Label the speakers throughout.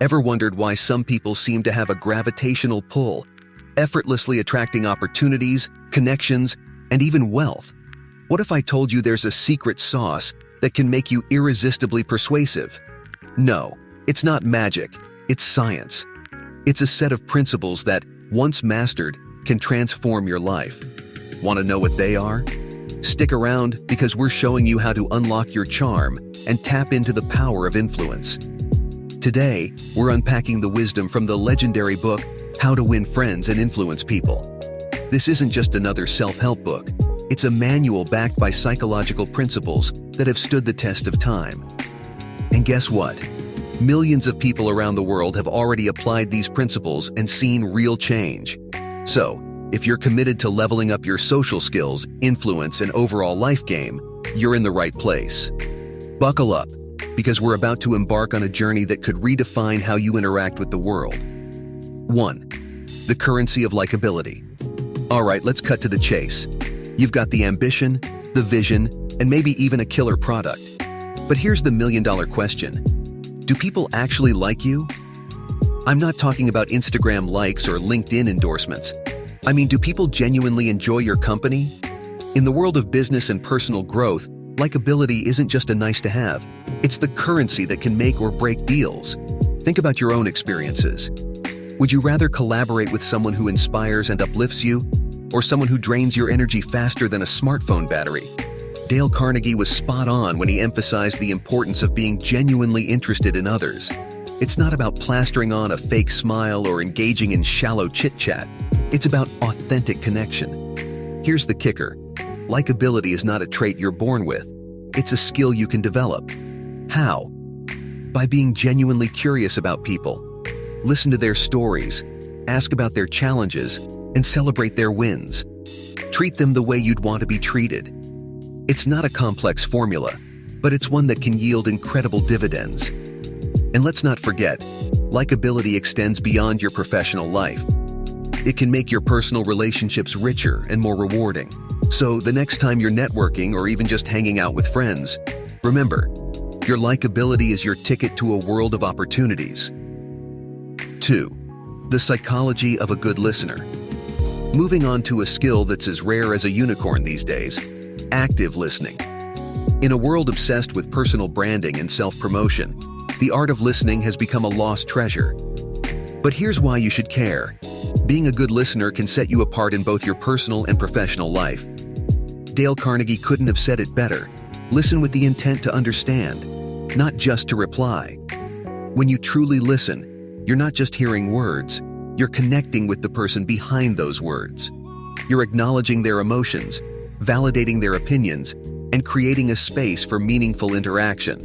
Speaker 1: Ever wondered why some people seem to have a gravitational pull, effortlessly attracting opportunities, connections, and even wealth? What if I told you there's a secret sauce that can make you irresistibly persuasive? No, it's not magic, it's science. It's a set of principles that, once mastered, can transform your life. Want to know what they are? Stick around because we're showing you how to unlock your charm and tap into the power of influence. Today, we're unpacking the wisdom from the legendary book, How to Win Friends and Influence People. This isn't just another self help book, it's a manual backed by psychological principles that have stood the test of time. And guess what? Millions of people around the world have already applied these principles and seen real change. So, if you're committed to leveling up your social skills, influence, and overall life game, you're in the right place. Buckle up, because we're about to embark on a journey that could redefine how you interact with the world. 1. The currency of likability. All right, let's cut to the chase. You've got the ambition, the vision, and maybe even a killer product. But here's the million dollar question Do people actually like you? I'm not talking about Instagram likes or LinkedIn endorsements. I mean, do people genuinely enjoy your company? In the world of business and personal growth, likability isn't just a nice to have, it's the currency that can make or break deals. Think about your own experiences. Would you rather collaborate with someone who inspires and uplifts you, or someone who drains your energy faster than a smartphone battery? Dale Carnegie was spot on when he emphasized the importance of being genuinely interested in others. It's not about plastering on a fake smile or engaging in shallow chit chat. It's about authentic connection. Here's the kicker likability is not a trait you're born with, it's a skill you can develop. How? By being genuinely curious about people. Listen to their stories, ask about their challenges, and celebrate their wins. Treat them the way you'd want to be treated. It's not a complex formula, but it's one that can yield incredible dividends. And let's not forget, likability extends beyond your professional life. It can make your personal relationships richer and more rewarding. So, the next time you're networking or even just hanging out with friends, remember, your likability is your ticket to a world of opportunities. 2. The psychology of a good listener. Moving on to a skill that's as rare as a unicorn these days active listening. In a world obsessed with personal branding and self promotion, the art of listening has become a lost treasure. But here's why you should care being a good listener can set you apart in both your personal and professional life. Dale Carnegie couldn't have said it better. Listen with the intent to understand, not just to reply. When you truly listen, you're not just hearing words, you're connecting with the person behind those words. You're acknowledging their emotions, validating their opinions, and creating a space for meaningful interaction.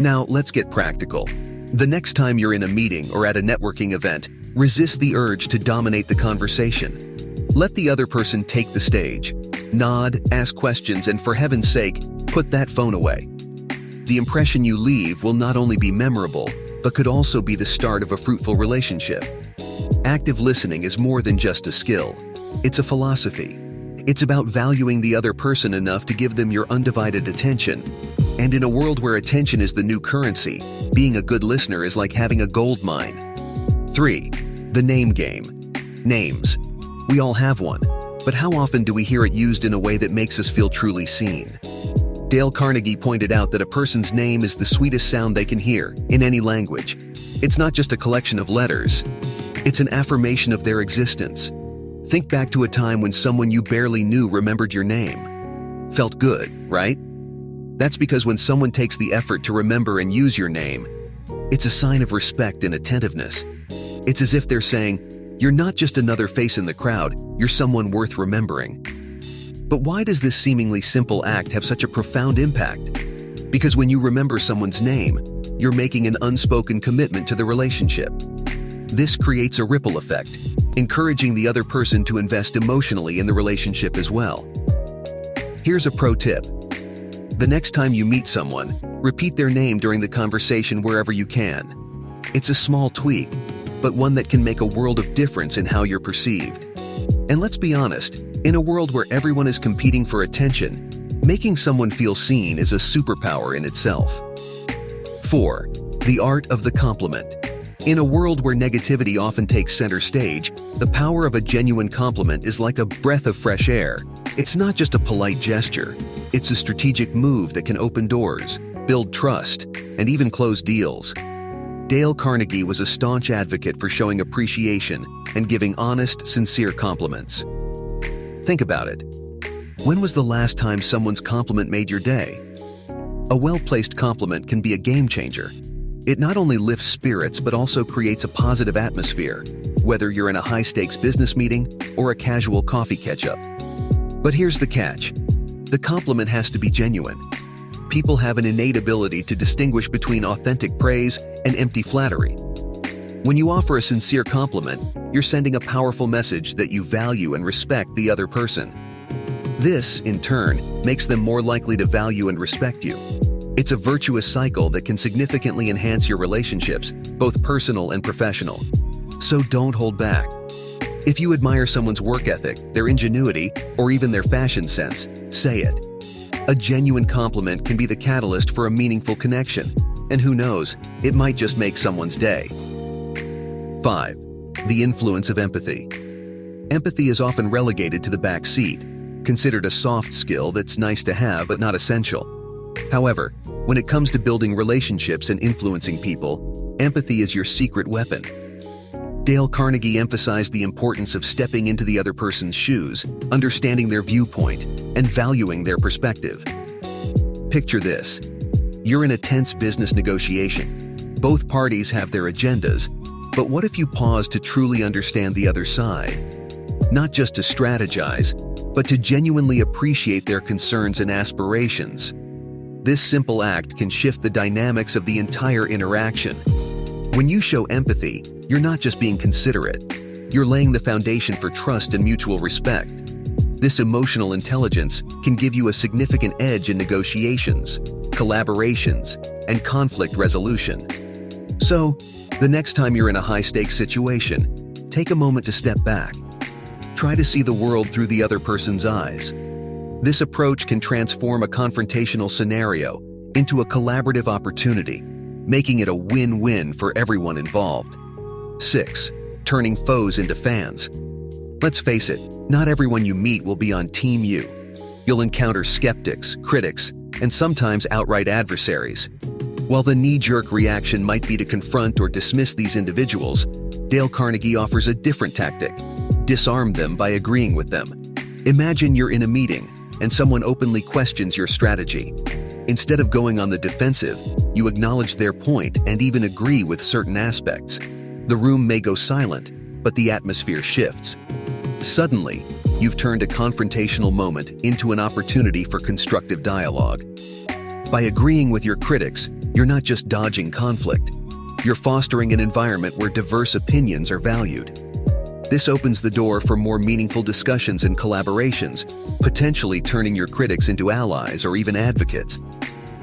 Speaker 1: Now, let's get practical. The next time you're in a meeting or at a networking event, resist the urge to dominate the conversation. Let the other person take the stage. Nod, ask questions, and for heaven's sake, put that phone away. The impression you leave will not only be memorable, but could also be the start of a fruitful relationship. Active listening is more than just a skill, it's a philosophy. It's about valuing the other person enough to give them your undivided attention. And in a world where attention is the new currency, being a good listener is like having a gold mine. 3. The name game. Names. We all have one, but how often do we hear it used in a way that makes us feel truly seen? Dale Carnegie pointed out that a person's name is the sweetest sound they can hear, in any language. It's not just a collection of letters, it's an affirmation of their existence. Think back to a time when someone you barely knew remembered your name. Felt good, right? That's because when someone takes the effort to remember and use your name, it's a sign of respect and attentiveness. It's as if they're saying, You're not just another face in the crowd, you're someone worth remembering. But why does this seemingly simple act have such a profound impact? Because when you remember someone's name, you're making an unspoken commitment to the relationship. This creates a ripple effect, encouraging the other person to invest emotionally in the relationship as well. Here's a pro tip the next time you meet someone, repeat their name during the conversation wherever you can. It's a small tweak, but one that can make a world of difference in how you're perceived. And let's be honest, in a world where everyone is competing for attention, making someone feel seen is a superpower in itself. 4. The art of the compliment. In a world where negativity often takes center stage, the power of a genuine compliment is like a breath of fresh air. It's not just a polite gesture, it's a strategic move that can open doors, build trust, and even close deals. Dale Carnegie was a staunch advocate for showing appreciation and giving honest, sincere compliments. Think about it. When was the last time someone's compliment made your day? A well placed compliment can be a game changer. It not only lifts spirits but also creates a positive atmosphere, whether you're in a high stakes business meeting or a casual coffee catch up. But here's the catch the compliment has to be genuine. People have an innate ability to distinguish between authentic praise and empty flattery. When you offer a sincere compliment, you're sending a powerful message that you value and respect the other person. This, in turn, makes them more likely to value and respect you. It's a virtuous cycle that can significantly enhance your relationships, both personal and professional. So don't hold back. If you admire someone's work ethic, their ingenuity, or even their fashion sense, say it. A genuine compliment can be the catalyst for a meaningful connection, and who knows, it might just make someone's day. 5. The influence of empathy. Empathy is often relegated to the back seat, considered a soft skill that's nice to have but not essential. However, when it comes to building relationships and influencing people, empathy is your secret weapon. Dale Carnegie emphasized the importance of stepping into the other person's shoes, understanding their viewpoint, and valuing their perspective. Picture this you're in a tense business negotiation. Both parties have their agendas, but what if you pause to truly understand the other side? Not just to strategize, but to genuinely appreciate their concerns and aspirations. This simple act can shift the dynamics of the entire interaction. When you show empathy, you're not just being considerate, you're laying the foundation for trust and mutual respect. This emotional intelligence can give you a significant edge in negotiations, collaborations, and conflict resolution. So, the next time you're in a high stakes situation, take a moment to step back try to see the world through the other person's eyes. This approach can transform a confrontational scenario into a collaborative opportunity, making it a win win for everyone involved. 6. Turning foes into fans. Let's face it, not everyone you meet will be on Team You. You'll encounter skeptics, critics, and sometimes outright adversaries. While the knee jerk reaction might be to confront or dismiss these individuals, Dale Carnegie offers a different tactic disarm them by agreeing with them. Imagine you're in a meeting and someone openly questions your strategy. Instead of going on the defensive, you acknowledge their point and even agree with certain aspects. The room may go silent, but the atmosphere shifts. Suddenly, you've turned a confrontational moment into an opportunity for constructive dialogue. By agreeing with your critics, you're not just dodging conflict, you're fostering an environment where diverse opinions are valued. This opens the door for more meaningful discussions and collaborations, potentially turning your critics into allies or even advocates.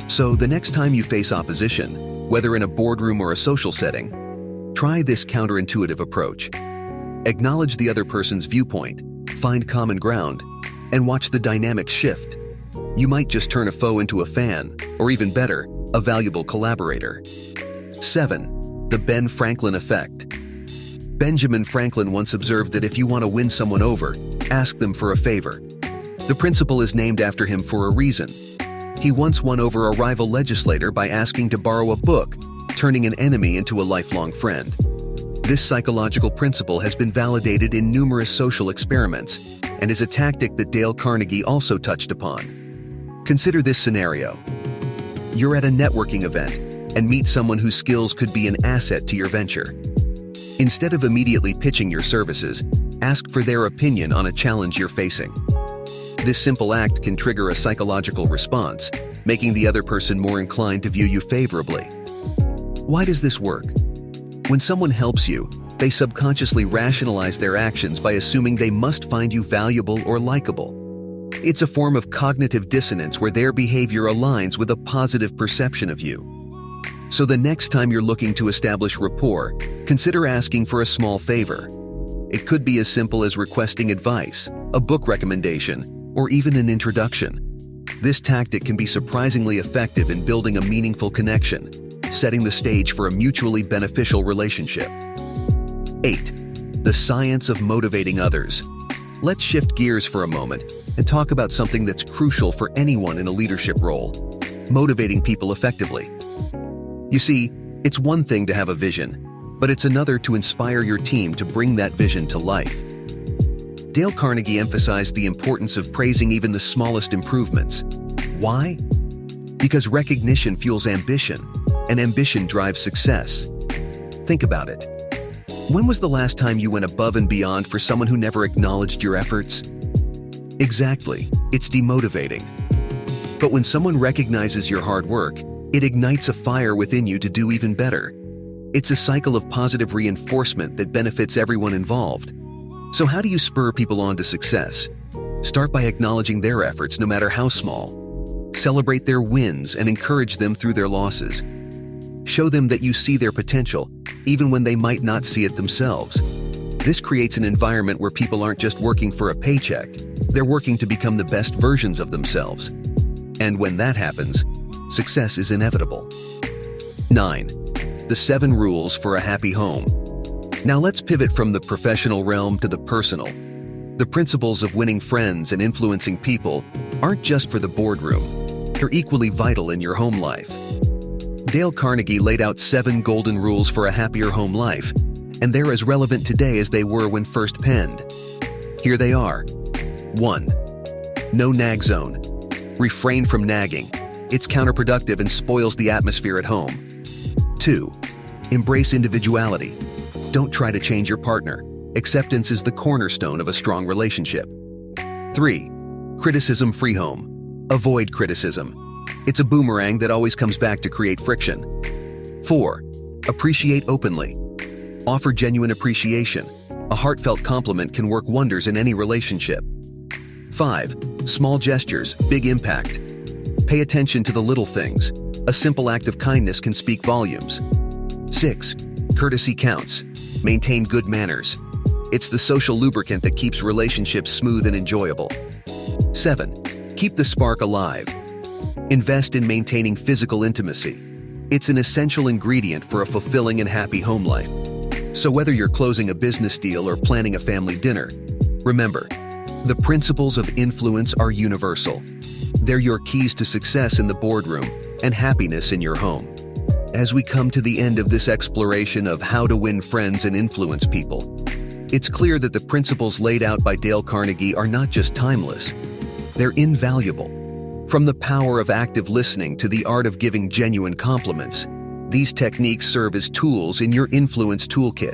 Speaker 1: So, the next time you face opposition, whether in a boardroom or a social setting, try this counterintuitive approach. Acknowledge the other person's viewpoint, find common ground, and watch the dynamic shift. You might just turn a foe into a fan, or even better, a valuable collaborator. 7. The Ben Franklin Effect. Benjamin Franklin once observed that if you want to win someone over, ask them for a favor. The principle is named after him for a reason. He once won over a rival legislator by asking to borrow a book, turning an enemy into a lifelong friend. This psychological principle has been validated in numerous social experiments and is a tactic that Dale Carnegie also touched upon. Consider this scenario. You're at a networking event and meet someone whose skills could be an asset to your venture. Instead of immediately pitching your services, ask for their opinion on a challenge you're facing. This simple act can trigger a psychological response, making the other person more inclined to view you favorably. Why does this work? When someone helps you, they subconsciously rationalize their actions by assuming they must find you valuable or likable. It's a form of cognitive dissonance where their behavior aligns with a positive perception of you. So the next time you're looking to establish rapport, consider asking for a small favor. It could be as simple as requesting advice, a book recommendation, or even an introduction. This tactic can be surprisingly effective in building a meaningful connection, setting the stage for a mutually beneficial relationship. 8. The science of motivating others. Let's shift gears for a moment and talk about something that's crucial for anyone in a leadership role motivating people effectively. You see, it's one thing to have a vision, but it's another to inspire your team to bring that vision to life. Dale Carnegie emphasized the importance of praising even the smallest improvements. Why? Because recognition fuels ambition, and ambition drives success. Think about it. When was the last time you went above and beyond for someone who never acknowledged your efforts? Exactly, it's demotivating. But when someone recognizes your hard work, it ignites a fire within you to do even better. It's a cycle of positive reinforcement that benefits everyone involved. So, how do you spur people on to success? Start by acknowledging their efforts, no matter how small. Celebrate their wins and encourage them through their losses. Show them that you see their potential, even when they might not see it themselves. This creates an environment where people aren't just working for a paycheck, they're working to become the best versions of themselves. And when that happens, success is inevitable. 9. The 7 Rules for a Happy Home. Now let's pivot from the professional realm to the personal. The principles of winning friends and influencing people aren't just for the boardroom, they're equally vital in your home life. Dale Carnegie laid out seven golden rules for a happier home life, and they're as relevant today as they were when first penned. Here they are 1. No nag zone. Refrain from nagging. It's counterproductive and spoils the atmosphere at home. 2. Embrace individuality. Don't try to change your partner. Acceptance is the cornerstone of a strong relationship. 3. Criticism free home. Avoid criticism. It's a boomerang that always comes back to create friction. 4. Appreciate openly. Offer genuine appreciation. A heartfelt compliment can work wonders in any relationship. 5. Small gestures, big impact. Pay attention to the little things. A simple act of kindness can speak volumes. 6. Courtesy counts. Maintain good manners. It's the social lubricant that keeps relationships smooth and enjoyable. 7. Keep the spark alive. Invest in maintaining physical intimacy. It's an essential ingredient for a fulfilling and happy home life. So, whether you're closing a business deal or planning a family dinner, remember, the principles of influence are universal. They're your keys to success in the boardroom and happiness in your home. As we come to the end of this exploration of how to win friends and influence people, it's clear that the principles laid out by Dale Carnegie are not just timeless, they're invaluable. From the power of active listening to the art of giving genuine compliments, these techniques serve as tools in your influence toolkit.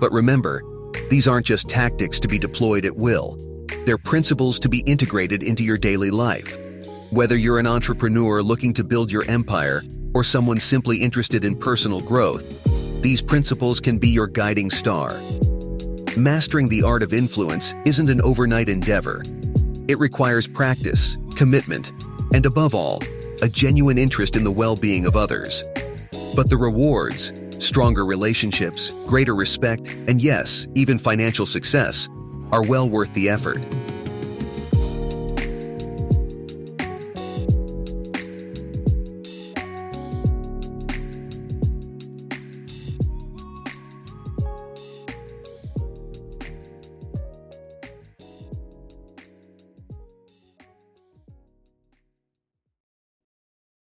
Speaker 1: But remember, these aren't just tactics to be deployed at will, they're principles to be integrated into your daily life. Whether you're an entrepreneur looking to build your empire or someone simply interested in personal growth, these principles can be your guiding star. Mastering the art of influence isn't an overnight endeavor. It requires practice, commitment, and above all, a genuine interest in the well being of others. But the rewards, stronger relationships, greater respect, and yes, even financial success, are well worth the effort.